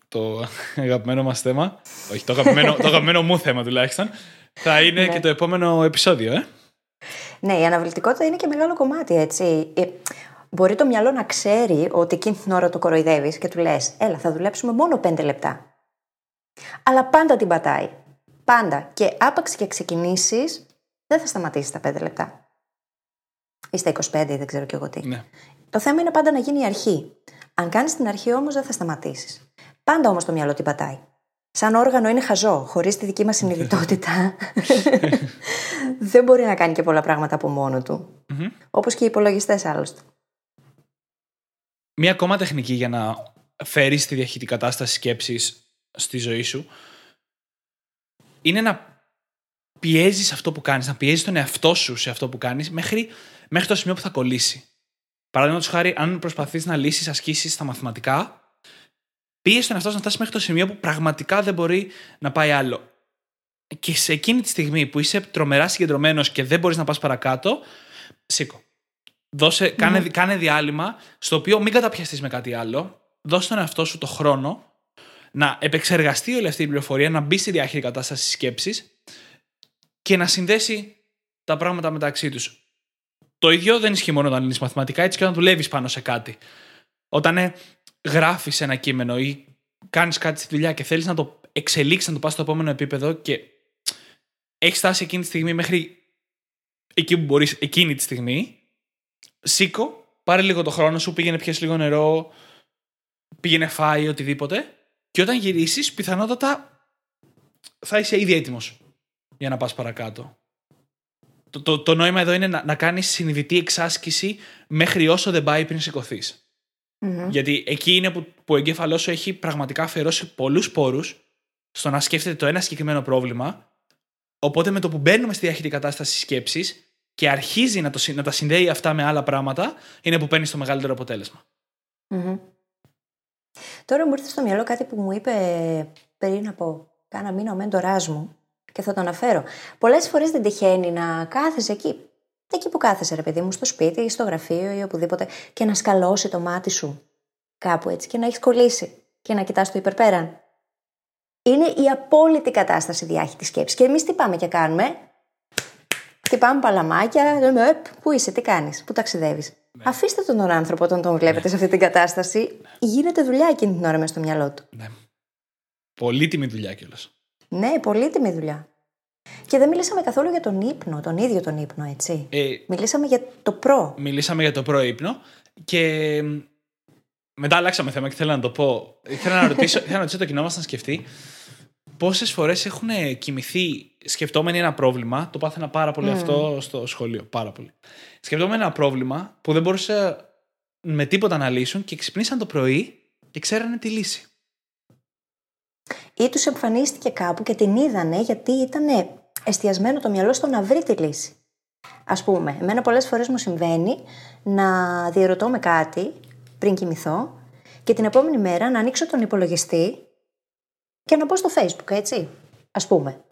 το αγαπημένο μας θέμα. Όχι, το αγαπημένο, το αγαπημένο μου θέμα τουλάχιστον. Θα είναι ναι. και το επόμενο επεισόδιο, ε. Ναι, η αναβλητικότητα είναι και μεγάλο κομμάτι, έτσι. Ε, μπορεί το μυαλό να ξέρει ότι εκείνη την ώρα το κοροϊδεύεις και του λες: Έλα, θα δουλέψουμε μόνο πέντε λεπτά. Αλλά πάντα την πατάει. Πάντα. Και άπαξ και ξεκινήσεις, δεν θα σταματήσει τα 5 λεπτά. Ή στα 25, δεν ξέρω κι εγώ τι. Ναι. Το θέμα είναι πάντα να γίνει η αρχή. Αν κάνεις την αρχή όμως, δεν θα σταματήσεις. Πάντα όμως το μυαλό την πατάει. Σαν όργανο είναι χαζό. Χωρίς τη δική μας συνειδητότητα, δεν μπορεί να κάνει και πολλά πράγματα από μόνο του. mm Όπως και οι υπολογιστές άλλωστε. Μία ακόμα τεχνική για να φέρεις τη διαχείριτη κατάσταση σκέψης στη ζωή σου είναι να πιέζεις αυτό που κάνεις, να πιέζεις τον εαυτό σου σε αυτό που κάνεις μέχρι, μέχρι το σημείο που θα κολλήσει. Παραδείγματος χάρη, αν προσπαθείς να λύσεις ασκήσεις στα μαθηματικά, πίεζει τον εαυτό σου να φτάσεις μέχρι το σημείο που πραγματικά δεν μπορεί να πάει άλλο. Και σε εκείνη τη στιγμή που είσαι τρομερά συγκεντρωμένος και δεν μπορείς να πας παρακάτω, σήκω. Δώσε, κάνε, ναι. κάνε διάλειμμα στο οποίο μην καταπιαστείς με κάτι άλλο. Δώσε τον εαυτό σου το χρόνο να επεξεργαστεί όλη αυτή η πληροφορία, να μπει στη διάχυτη κατάσταση σκέψης και να συνδέσει τα πράγματα μεταξύ τους. Το ίδιο δεν ισχύει μόνο όταν λύνει μαθηματικά, έτσι και όταν δουλεύεις πάνω σε κάτι. Όταν ε, γράφεις ένα κείμενο ή κάνεις κάτι στη δουλειά και θέλεις να το εξελίξεις, να το πας στο επόμενο επίπεδο και έχει φτάσει εκείνη τη στιγμή μέχρι εκεί που μπορείς εκείνη τη στιγμή, σήκω, πάρε λίγο το χρόνο σου, πήγαινε πιες λίγο νερό, πήγαινε φάει οτιδήποτε και όταν γυρίσεις, πιθανότατα θα είσαι ήδη έτοιμος για να πας παρακάτω. Το, το, το νόημα εδώ είναι να, να κάνεις συνειδητή εξάσκηση μέχρι όσο δεν πάει πριν σηκωθείς. Γιατί εκεί είναι που, που ο εγκέφαλός σου έχει πραγματικά αφιερώσει πολλούς πόρους στο να σκέφτεται το ένα συγκεκριμένο πρόβλημα. Οπότε με το που μπαίνουμε στη διάχυτη κατάσταση σκέψης και αρχίζει να, το, να τα συνδέει αυτά με άλλα πράγματα, είναι που παίρνεις το μεγαλύτερο Τώρα μου ήρθε στο μυαλό κάτι που μου είπε πριν από κάνα μήνα ο μέντοράς μου και θα το αναφέρω. Πολλές φορές δεν τυχαίνει να κάθεσαι εκεί, εκεί που κάθεσαι, ρε παιδί μου, στο σπίτι ή στο γραφείο ή οπουδήποτε, και να σκαλώσει το μάτι σου κάπου έτσι και να έχεις κολλήσει και να κοιτάς το υπερπέραν. Είναι η απόλυτη κατάσταση διάχυτη σκέψης. Και εμείς τι πάμε και κάνουμε; Χτυπάμε παλαμάκια, λέμε, πού είσαι, τι κάνεις, πού ταξιδεύεις. Ναι. Αφήστε τον τον άνθρωπο όταν τον βλέπετε σε αυτή την κατάσταση. Ναι. Γίνεται δουλειά εκείνη την ώρα μες στο μυαλό του. Ναι. Πολύτιμη δουλειά κιόλας. Ναι, πολύτιμη δουλειά. Και δεν μιλήσαμε καθόλου για τον ύπνο, τον ίδιο τον ύπνο, έτσι. Ε, μιλήσαμε για το προ. Μιλήσαμε για το προ ύπνο και μετά αλλάξαμε θέμα και θέλω να το πω. Ήθελα να ρωτήσω, ήθελα να ρωτήσω το κοινό μας να σκεφτεί πόσες φορές έχουν κοιμηθεί σκεφτόμενοι ένα πρόβλημα. Το πάθαινα πάρα πολύ mm. αυτό στο σχολείο. Πάρα πολύ. Σκεφτόμενοι ένα πρόβλημα που δεν μπορούσε με τίποτα να λύσουν και ξυπνήσαν το πρωί και ξέρανε τη λύση. Ή τους εμφανίστηκε κάπου και την είδανε γιατί ήταν εστιασμένο το μυαλό στο να βρει τη λύση. Α πούμε, εμένα πολλές φορές μου συμβαίνει να διαρωτώ με κάτι πριν κοιμηθώ και την επόμενη μέρα να ανοίξω τον υπολογιστή και να πω στο facebook, έτσι, ας πούμε.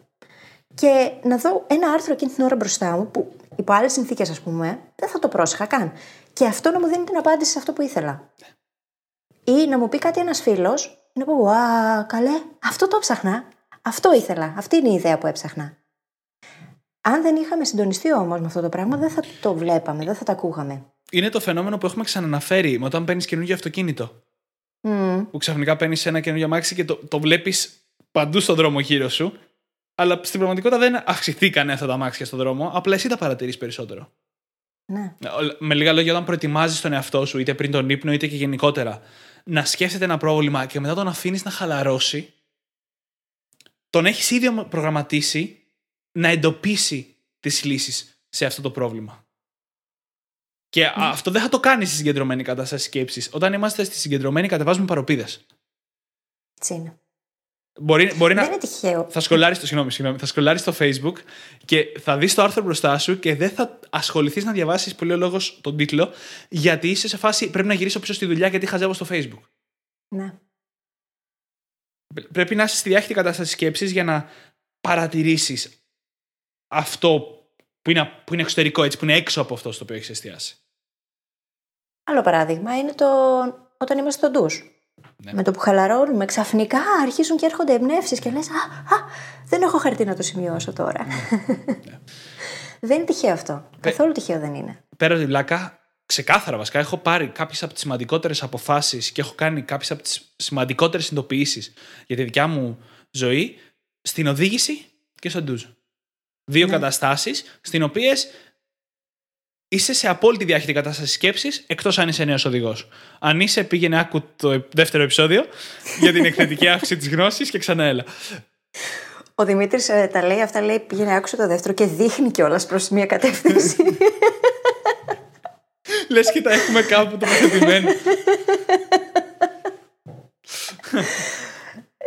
Και να δω ένα άρθρο εκείνη την ώρα μπροστά μου που υπό άλλες συνθήκες, ας πούμε, δεν θα το πρόσεχα καν. Και αυτό να μου δίνει την απάντηση σε αυτό που ήθελα. Ή να μου πει κάτι ένας φίλος, να πω, Α, καλέ, αυτό το ψάχνα. Αυτό ήθελα. Αυτή είναι η ιδέα που έψαχνα. Αν δεν είχαμε συντονιστεί όμως με αυτό το πράγμα, δεν θα το βλέπαμε, δεν θα το ακούγαμε είναι το φαινόμενο που έχουμε ξαναναφέρει με όταν παίρνεις καινούργιο αυτοκίνητο. Mm. Που ξαφνικά παίρνεις ένα καινούργιο αμάξι και το, το βλέπεις παντού στον δρόμο γύρω σου. Αλλά στην πραγματικότητα δεν αυξηθήκαν αυτά τα αμάξια στον δρόμο, απλά εσύ τα παρατηρείς περισσότερο. Ναι. Με λίγα λόγια, όταν προετοιμάζεις τον εαυτό σου, είτε πριν τον ύπνο, είτε και γενικότερα, να σκέφτεται ένα πρόβλημα και μετά τον αφήνεις να χαλαρώσει, τον έχεις ήδη προγραμματίσει να εντοπίσει τις λύσεις σε αυτό το πρόβλημα. Και mm. αυτό δεν θα το κάνει στη συγκεντρωμένη κατάσταση σκέψης. Όταν είμαστε στη συγκεντρωμένη, κατεβάζουμε παροπίδες. Τσίνα. Μπορεί, μπορεί δεν να. είναι τυχαίο. Θα σκολάρει το, συγγνώμη, συγγνώμη, θα σκολάρεις το Facebook και θα δεις το άρθρο μπροστά σου και δεν θα ασχοληθείς να διαβάσεις πολύ ο λόγος τον τίτλο, γιατί είσαι σε φάση πρέπει να γυρίσω πίσω στη δουλειά γιατί χαζεύω στο Facebook. Ναι. Πρέπει να είσαι στη διάχυτη κατάσταση σκέψης για να παρατηρήσεις αυτό που είναι, που είναι εξωτερικό, έτσι, που είναι έξω από αυτό στο οποίο έχεις εστιάσει. Άλλο παράδειγμα είναι το όταν είμαστε στο ντους. Ναι. Με το που χαλαρώνουμε, ξαφνικά αρχίζουν και έρχονται εμπνεύσεις και λες: α, α, δεν έχω χαρτί να το σημειώσω τώρα. Ναι. ναι. δεν είναι τυχαίο αυτό. Πε... Καθόλου τυχαίο δεν είναι. Πέρα από την πλάκα, ξεκάθαρα βασικά, έχω πάρει κάποιες από τις σημαντικότερες αποφάσεις και έχω κάνει κάποιες από τις σημαντικότερες συνειδητοποιήσεις για τη δικιά μου ζωή στην οδήγηση και στο ντουζ. Δύο ναι. καταστάσεις, στι οποίες είσαι σε απόλυτη διάχυτη κατάσταση σκέψης, εκτός αν είσαι νέος οδηγός. Αν είσαι, πήγαινε άκου το δεύτερο επεισόδιο για την εκθετική αύξηση της γνώσης και ξανά έλα. Ο Δημήτρης ε, τα λέει αυτά, λέει πήγαινε άκουσε το δεύτερο και δείχνει κιόλας προς μία κατεύθυνση. Λες και τα έχουμε κάπου τοποθετημένο.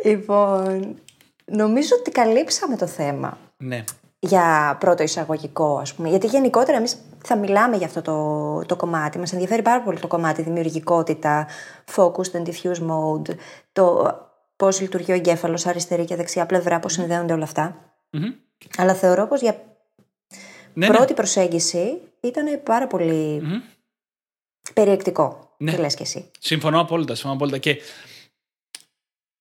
λοιπόν, νομίζω ότι καλύψαμε το θέμα. Ναι για πρώτο εισαγωγικό, ας πούμε. Γιατί γενικότερα εμείς θα μιλάμε για αυτό το, το κομμάτι. Μας ενδιαφέρει πάρα πολύ το κομμάτι δημιουργικότητα, focused and diffuse mode, το πώς λειτουργεί ο εγκέφαλος, αριστερή και δεξιά πλευρά, πώς συνδέονται όλα Αλλά θεωρώ πως για ναι, ναι. πρώτη προσέγγιση ήταν πάρα πολύ περιεκτικό. Ναι. Τι λες και εσύ. Συμφωνώ απόλυτα, συμφωνώ απόλυτα. Και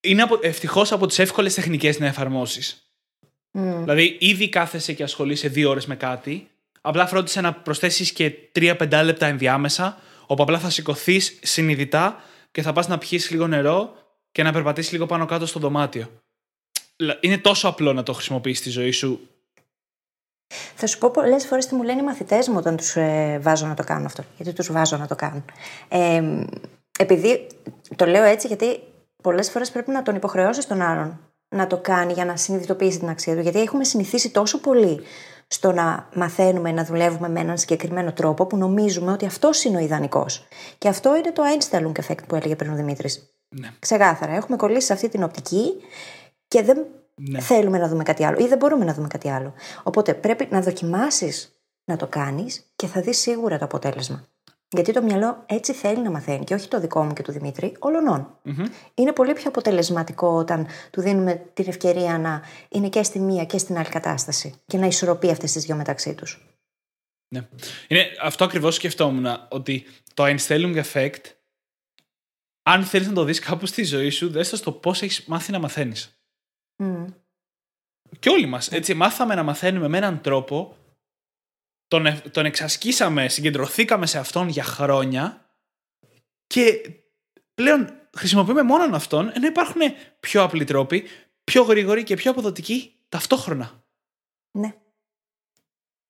είναι ευτυχώς από τις εύκολες τεχνικές να εφαρμόσεις. Mm. Δηλαδή, ήδη κάθεσαι και ασχολείσαι δύο ώρες με κάτι. Απλά φρόντισε να προσθέσεις και τρία-πεντά λεπτά ενδιάμεσα, όπου απλά θα σηκωθείς συνειδητά και θα πας να πιεις λίγο νερό και να περπατήσεις λίγο πάνω κάτω στο δωμάτιο. Είναι τόσο απλό να το χρησιμοποιήσει στη ζωή σου. Θα σου πω πολλές φορές τι μου λένε οι μαθητές μου όταν τους ε, βάζω να το κάνουν αυτό. Γιατί τους βάζω να το κάνουν. Ε, επειδή το λέω έτσι, γιατί πολλές φορές πρέπει να τον υποχρεώσεις τον άλλον να το κάνει για να συνειδητοποιήσει την αξία του. Γιατί έχουμε συνηθίσει τόσο πολύ στο να μαθαίνουμε να δουλεύουμε με έναν συγκεκριμένο τρόπο που νομίζουμε ότι αυτός είναι ο ιδανικός. Και αυτό είναι το Einstein effect που έλεγε πριν ο Δημήτρης. Ναι. Ξεκάθαρα. Έχουμε κολλήσει σε αυτή την οπτική και δεν Ναι. θέλουμε να δούμε κάτι άλλο ή δεν μπορούμε να δούμε κάτι άλλο. Οπότε πρέπει να δοκιμάσεις να το κάνεις και θα δεις σίγουρα το αποτέλεσμα. Γιατί το μυαλό έτσι θέλει να μαθαίνει και όχι το δικό μου και του Δημήτρη, ολονών. Είναι πολύ πιο αποτελεσματικό όταν του δίνουμε την ευκαιρία να είναι και στη μία και στην άλλη κατάσταση και να ισορροπεί αυτές τις δύο μεταξύ τους. Ναι. Είναι, αυτό ακριβώς σκεφτόμουν. Ότι το Einstellung effect, αν θέλεις να το δεις κάπου στη ζωή σου, δες το στο πώς έχεις μάθει να μαθαίνεις. Και όλοι μας. Έτσι, μάθαμε να μαθαίνουμε με έναν τρόπο. Τον, ε- τον εξασκήσαμε, συγκεντρωθήκαμε σε αυτόν για χρόνια. Και πλέον χρησιμοποιούμε μόνον αυτόν, ενώ υπάρχουν πιο απλοί τρόποι, πιο γρήγοροι και πιο αποδοτικοί ταυτόχρονα. Ναι.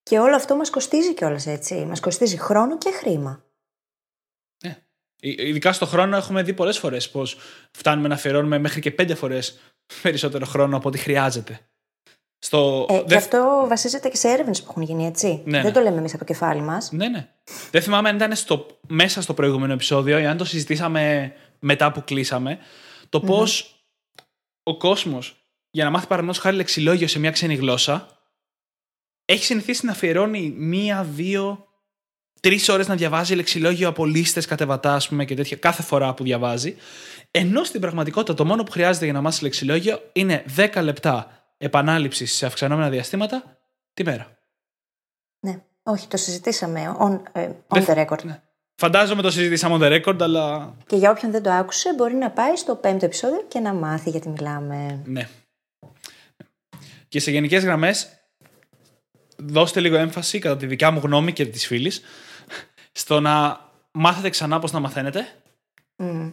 Και όλο αυτό μας κοστίζει κιόλας έτσι. Μας κοστίζει χρόνο και χρήμα. Ναι. Ε- Ειδικά στο χρόνο έχουμε δει πολλές φορές πως φτάνουμε να αφιερώνουμε μέχρι και πέντε φορές περισσότερο χρόνο από ό,τι χρειάζεται. Στο Ε, και δε- αυτό βασίζεται και σε έρευνες που έχουν γίνει, έτσι. Ναι, Δεν ναι. το λέμε εμείς από το κεφάλι μας. Ναι, ναι. Δεν θυμάμαι αν ήταν στο, μέσα στο προηγούμενο επεισόδιο ή αν το συζητήσαμε μετά που κλείσαμε. Το πώς ο κόσμος για να μάθει παραδείγματο χάρη λεξιλόγιο σε μια ξένη γλώσσα έχει συνηθίσει να αφιερώνει μία, δύο, τρεις ώρες να διαβάζει λεξιλόγιο από λίστες κατεβατά, ας πούμε, και τέτοια κάθε φορά που διαβάζει. Ενώ στην πραγματικότητα το μόνο που χρειάζεται για να μάθεις λεξιλόγιο είναι 10 λεπτά επανάληψης σε αυξανόμενα διαστήματα τη μέρα. Ναι. Όχι, το συζητήσαμε on, ε, on Δεν- the record. Ναι. Φαντάζομαι το συζητήσαμε on the record, αλλά Και για όποιον δεν το άκουσε, μπορεί να πάει στο πέμπτο επεισόδιο και να μάθει γιατί μιλάμε. Ναι. Και σε γενικές γραμμές, δώστε λίγο έμφαση, κατά τη δικιά μου γνώμη και της φίλης, στο να μάθετε ξανά πώς να μαθαίνετε. Μμ.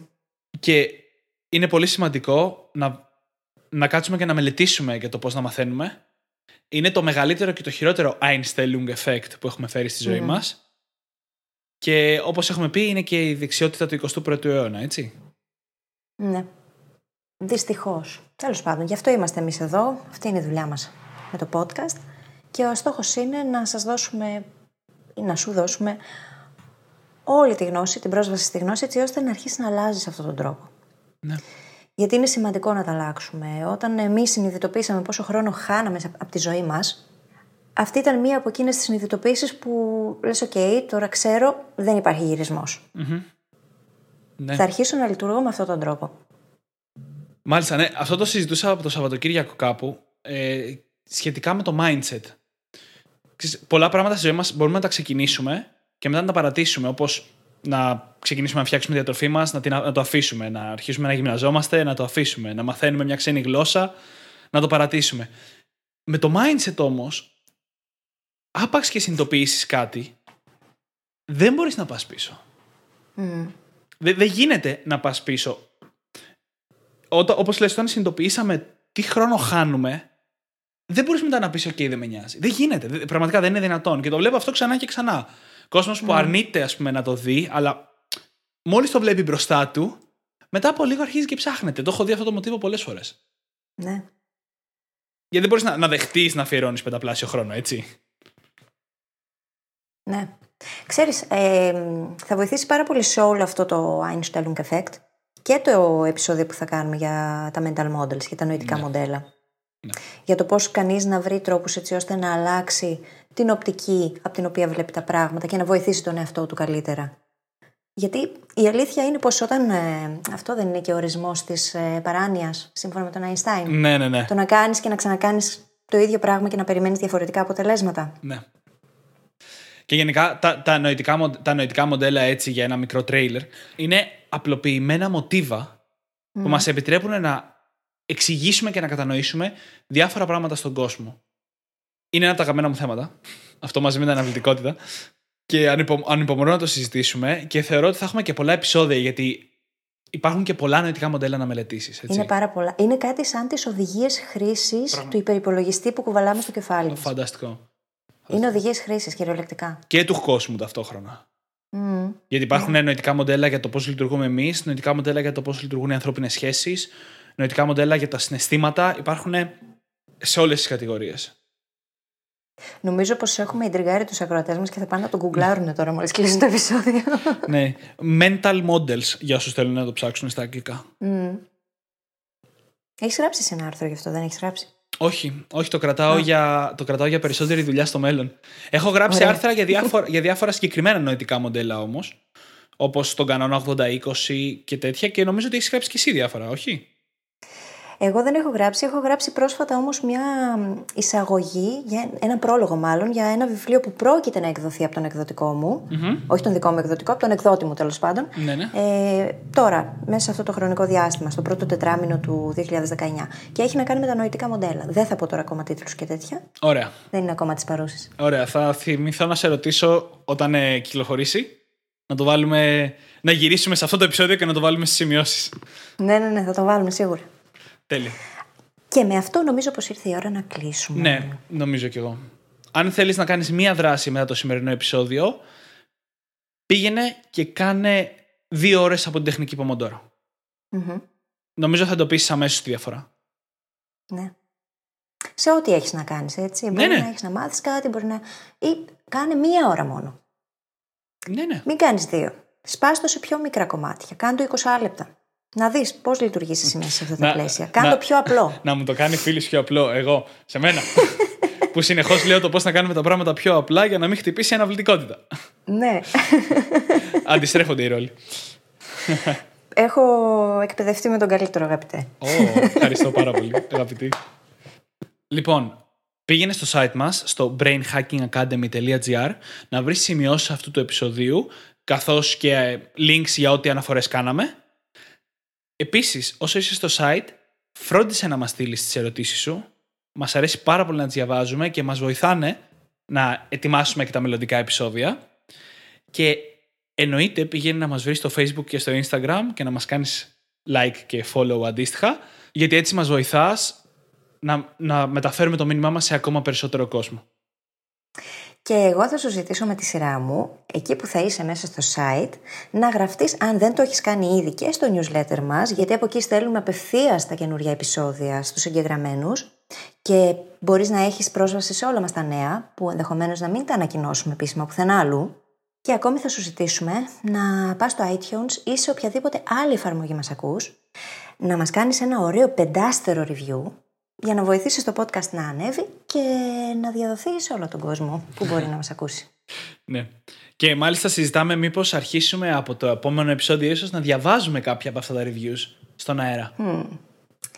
Και είναι πολύ σημαντικό να, να κάτσουμε και να μελετήσουμε για το πώς να μαθαίνουμε. Είναι το μεγαλύτερο και το χειρότερο Einstellung effect που έχουμε φέρει στη ζωή Μμμ. μας. Και όπως έχουμε πει, είναι και η δεξιότητα του 21ου αιώνα, έτσι. Ναι. Δυστυχώς. Τέλος πάντων, γι' αυτό είμαστε εμείς εδώ. Αυτή είναι η δουλειά μας με το podcast. Και ο στόχος είναι να σας δώσουμε ή να σου δώσουμε όλη τη γνώση, την πρόσβαση στη γνώση, έτσι ώστε να αρχίσεις να αλλάζεις αυτόν τον τρόπο. Ναι. Γιατί είναι σημαντικό να τα αλλάξουμε. Όταν εμείς συνειδητοποίησαμε πόσο χρόνο χάναμε από τη ζωή μας, αυτή ήταν μία από εκείνες τις συνειδητοποίησεις που λες: OK, τώρα ξέρω, δεν υπάρχει γυρισμός. Ναι. Θα αρχίσω να λειτουργώ με αυτόν τον τρόπο. Μάλιστα, ναι. Αυτό το συζητούσα από το Σαββατοκύριακο κάπου ε, σχετικά με το mindset. Ξέρεις, πολλά πράγματα στη ζωή μας μπορούμε να τα ξεκινήσουμε και μετά να τα παρατήσουμε. Όπως να ξεκινήσουμε να φτιάξουμε τη διατροφή μας, να, την- να το αφήσουμε. Να αρχίσουμε να γυμναζόμαστε, να το αφήσουμε. Να μαθαίνουμε μια ξένη γλώσσα, να το παρατήσουμε. Με το mindset όμως, άπαξ και συνειδητοποιήσεις κάτι, δεν μπορείς να πας πίσω. Δεν δεν γίνεται να πας πίσω. Όταν, όπως λες, όταν συνειδητοποιήσαμε τι χρόνο χάνουμε, δεν μπορείς μετά να πεις «ΟΚ, δεν με νοιάζει». Δεν γίνεται. Δεν- Πραγματικά δεν είναι δυνατόν. Και το βλέπω αυτό ξανά και ξανά. Κόσμος που αρνείται, ας πούμε, να το δει, αλλά μόλις το βλέπει μπροστά του, μετά από λίγο αρχίζει και ψάχνεται. Το έχω δει αυτό το μοτίβο πολλές φορές. Ναι. Γιατί δεν μπορείς να, να δεχτείς να αφιερώνεις πενταπλάσιο χρόνο, έτσι. Ναι. Ξέρεις, ε, θα βοηθήσει πάρα πολύ σε όλο αυτό το Einstein effect και το επεισόδιο που θα κάνουμε για τα mental models, για τα νοητικά μοντέλα. Για το πώς κανείς να βρει τρόπους έτσι ώστε να αλλάξει την οπτική από την οποία βλέπει τα πράγματα και να βοηθήσει τον εαυτό του καλύτερα. Γιατί η αλήθεια είναι πως όταν, ε, αυτό δεν είναι και ο ορισμός της ε, παράνοιας, σύμφωνα με τον Einstein, Ναι, ναι, ναι. το να κάνεις και να ξανακάνεις το ίδιο πράγμα και να περιμένεις διαφορετικά αποτελέσματα. Ναι. Και γενικά τα, τα, νοητικά, μο- τα νοητικά μοντέλα έτσι για ένα μικρό τρέιλερ είναι απλοποιημένα μοτίβα που μας επιτρέπουν να εξηγήσουμε και να κατανοήσουμε διάφορα πράγματα στον κόσμο. Είναι ένα από τα αγαπημένα μου θέματα. Αυτό μαζί με την αναβλητικότητα. Και ανυπο, ανυπομονώ να το συζητήσουμε και θεωρώ ότι θα έχουμε και πολλά επεισόδια γιατί υπάρχουν και πολλά νοητικά μοντέλα να μελετήσεις. Έτσι. Είναι πάρα πολλά. Είναι κάτι σαν τις οδηγίες χρήσης του υπερυπολογιστή που κουβαλάμε στο κεφάλι μας. Φανταστικό. Είναι οδηγίες χρήσης, κυριολεκτικά. Και του κόσμου ταυτόχρονα. Μμμ. Γιατί υπάρχουν νοητικά μοντέλα για το πώς λειτουργούμε εμείς, νοητικά μοντέλα για το πώς λειτουργούν οι ανθρώπινες σχέσεις, νοητικά μοντέλα για τα συναισθήματα υπάρχουν σε όλες τις κατηγορίες. Νομίζω πως έχουμε εντριγάρει τους ακροατές μας και θα πάνε να τον γκουγκλάρουν τώρα μόλις κλείσει το επεισόδιο. ναι. Mental models, για όσους θέλουν να το ψάξουν στα αγγλικά. Mm. Έχεις γράψει ένα άρθρο γι' αυτό, δεν έχεις γράψει; Όχι, όχι το, κρατάω για, το κρατάω για περισσότερη δουλειά στο μέλλον. Έχω γράψει Ωραία. άρθρα για διάφορα, για διάφορα συγκεκριμένα νοητικά μοντέλα όμως. Όπως τον κανόνα 80-20 και τέτοια. Και νομίζω ότι έχεις γράψει και εσύ διάφορα, όχι; Εγώ δεν έχω γράψει, έχω γράψει πρόσφατα όμως μια εισαγωγή, για ένα πρόλογο μάλλον, για ένα βιβλίο που πρόκειται να εκδοθεί από τον εκδοτικό μου. Όχι τον δικό μου εκδοτικό, από τον εκδότη μου τέλος πάντων. Ναι, ναι. Ε, τώρα, μέσα σε αυτό το χρονικό διάστημα, στο πρώτο τετράμινο του 2019. Και έχει να κάνει με τα νοητικά μοντέλα. Δεν θα πω τώρα ακόμα τίτλους και τέτοια. Ωραία. Δεν είναι ακόμα της παρούσης. Ωραία. Θα θυμηθώ να σε ρωτήσω όταν ε, κυκλοφορήσει. Να το βάλουμε. Να γυρίσουμε σε αυτό το επεισόδιο και να το βάλουμε στις σημειώσεις. Ναι, ναι, ναι, θα το βάλουμε σίγουρα. Τέλεια. Και με αυτό νομίζω πως ήρθε η ώρα να κλείσουμε. Ναι, νομίζω κι εγώ. Αν θέλεις να κάνεις μία δράση μετά το σημερινό επεισόδιο, πήγαινε και κάνε δύο ώρες από την τεχνική Pomodoro. Μμμ. Νομίζω θα εντοπίσει αμέσως τη διαφορά. Ναι. Σε ό,τι έχεις να κάνεις, έτσι. Μπορεί ναι. να έχεις να μάθεις κάτι, μπορεί να... Ή κάνε μία ώρα μόνο. Ναι, ναι. Μην κάνεις δύο. Σπάς το σε πιο μικρά κομμάτια. Κάνε το 20 λεπτά. Να δεις πώς λειτουργείς εσύ μέσα σε αυτά τα Να- πλαίσια. Κάνε να- το πιο απλό. Να μου το κάνει φίλη πιο απλό, εγώ, σε μένα. που συνεχώς λέω το πώς να κάνουμε τα πράγματα πιο απλά για να μην χτυπήσει η αναβλητικότητα. ναι. Αντιστρέφονται οι ρόλοι. Έχω εκπαιδευτεί με τον καλύτερο αγαπητέ. Ω, ευχαριστώ πάρα πολύ, αγαπητή. Λοιπόν, πήγαινε στο site μας, στο brainhackingacademy.gr, να βρεις σημειώσεις αυτού του επεισοδίου, καθώς και ε, links για ό,τι αναφορές κάναμε. Επίσης, όσο είσαι στο site, φρόντισε να μας στείλεις τις ερωτήσεις σου. Μας αρέσει πάρα πολύ να τις διαβάζουμε και μας βοηθάνε να ετοιμάσουμε και τα μελλοντικά επεισόδια. Και εννοείται πήγαινε να μας βρεις στο facebook και στο instagram και να μας κάνεις like και follow αντίστοιχα, γιατί έτσι μας βοηθάς να, να μεταφέρουμε το μήνυμά μας σε ακόμα περισσότερο κόσμο. Και εγώ θα σου ζητήσω με τη σειρά μου, εκεί που θα είσαι μέσα στο site, να γραφτείς, αν δεν το έχεις κάνει ήδη, και στο newsletter μας, γιατί από εκεί στέλνουμε απευθείας τα καινούργια επεισόδια στους εγγεγραμμένους και μπορείς να έχεις πρόσβαση σε όλα μας τα νέα, που ενδεχομένως να μην τα ανακοινώσουμε επίσημα πουθενά αλλού. Και ακόμη θα σου ζητήσουμε να πας στο iTunes ή σε οποιαδήποτε άλλη εφαρμογή μας ακούς, να μας κάνεις ένα ωραίο πεντάστερο review για να βοηθήσεις το podcast να ανέβει και να διαδοθείς σε όλο τον κόσμο που μπορεί να μας ακούσει. Ναι. Και μάλιστα συζητάμε μήπως αρχίσουμε από το επόμενο επεισόδιο ίσως να διαβάζουμε κάποια από αυτά τα reviews στον αέρα.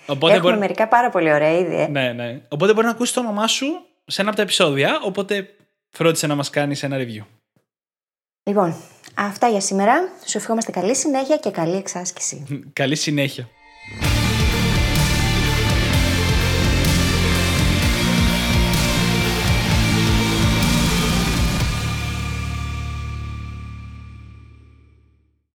Οπότε, Έχουμε μπορεί... μερικά πάρα πολύ ωραία ήδη. ε. ναι, ναι. οπότε μπορεί να ακούσεις το όνομά σου σε ένα από τα επεισόδια, οπότε φρόντισε να μας κάνεις ένα review. Λοιπόν, αυτά για σήμερα. Σου ευχόμαστε καλή συνέχεια και καλή εξάσκηση. Καλή συνέχεια.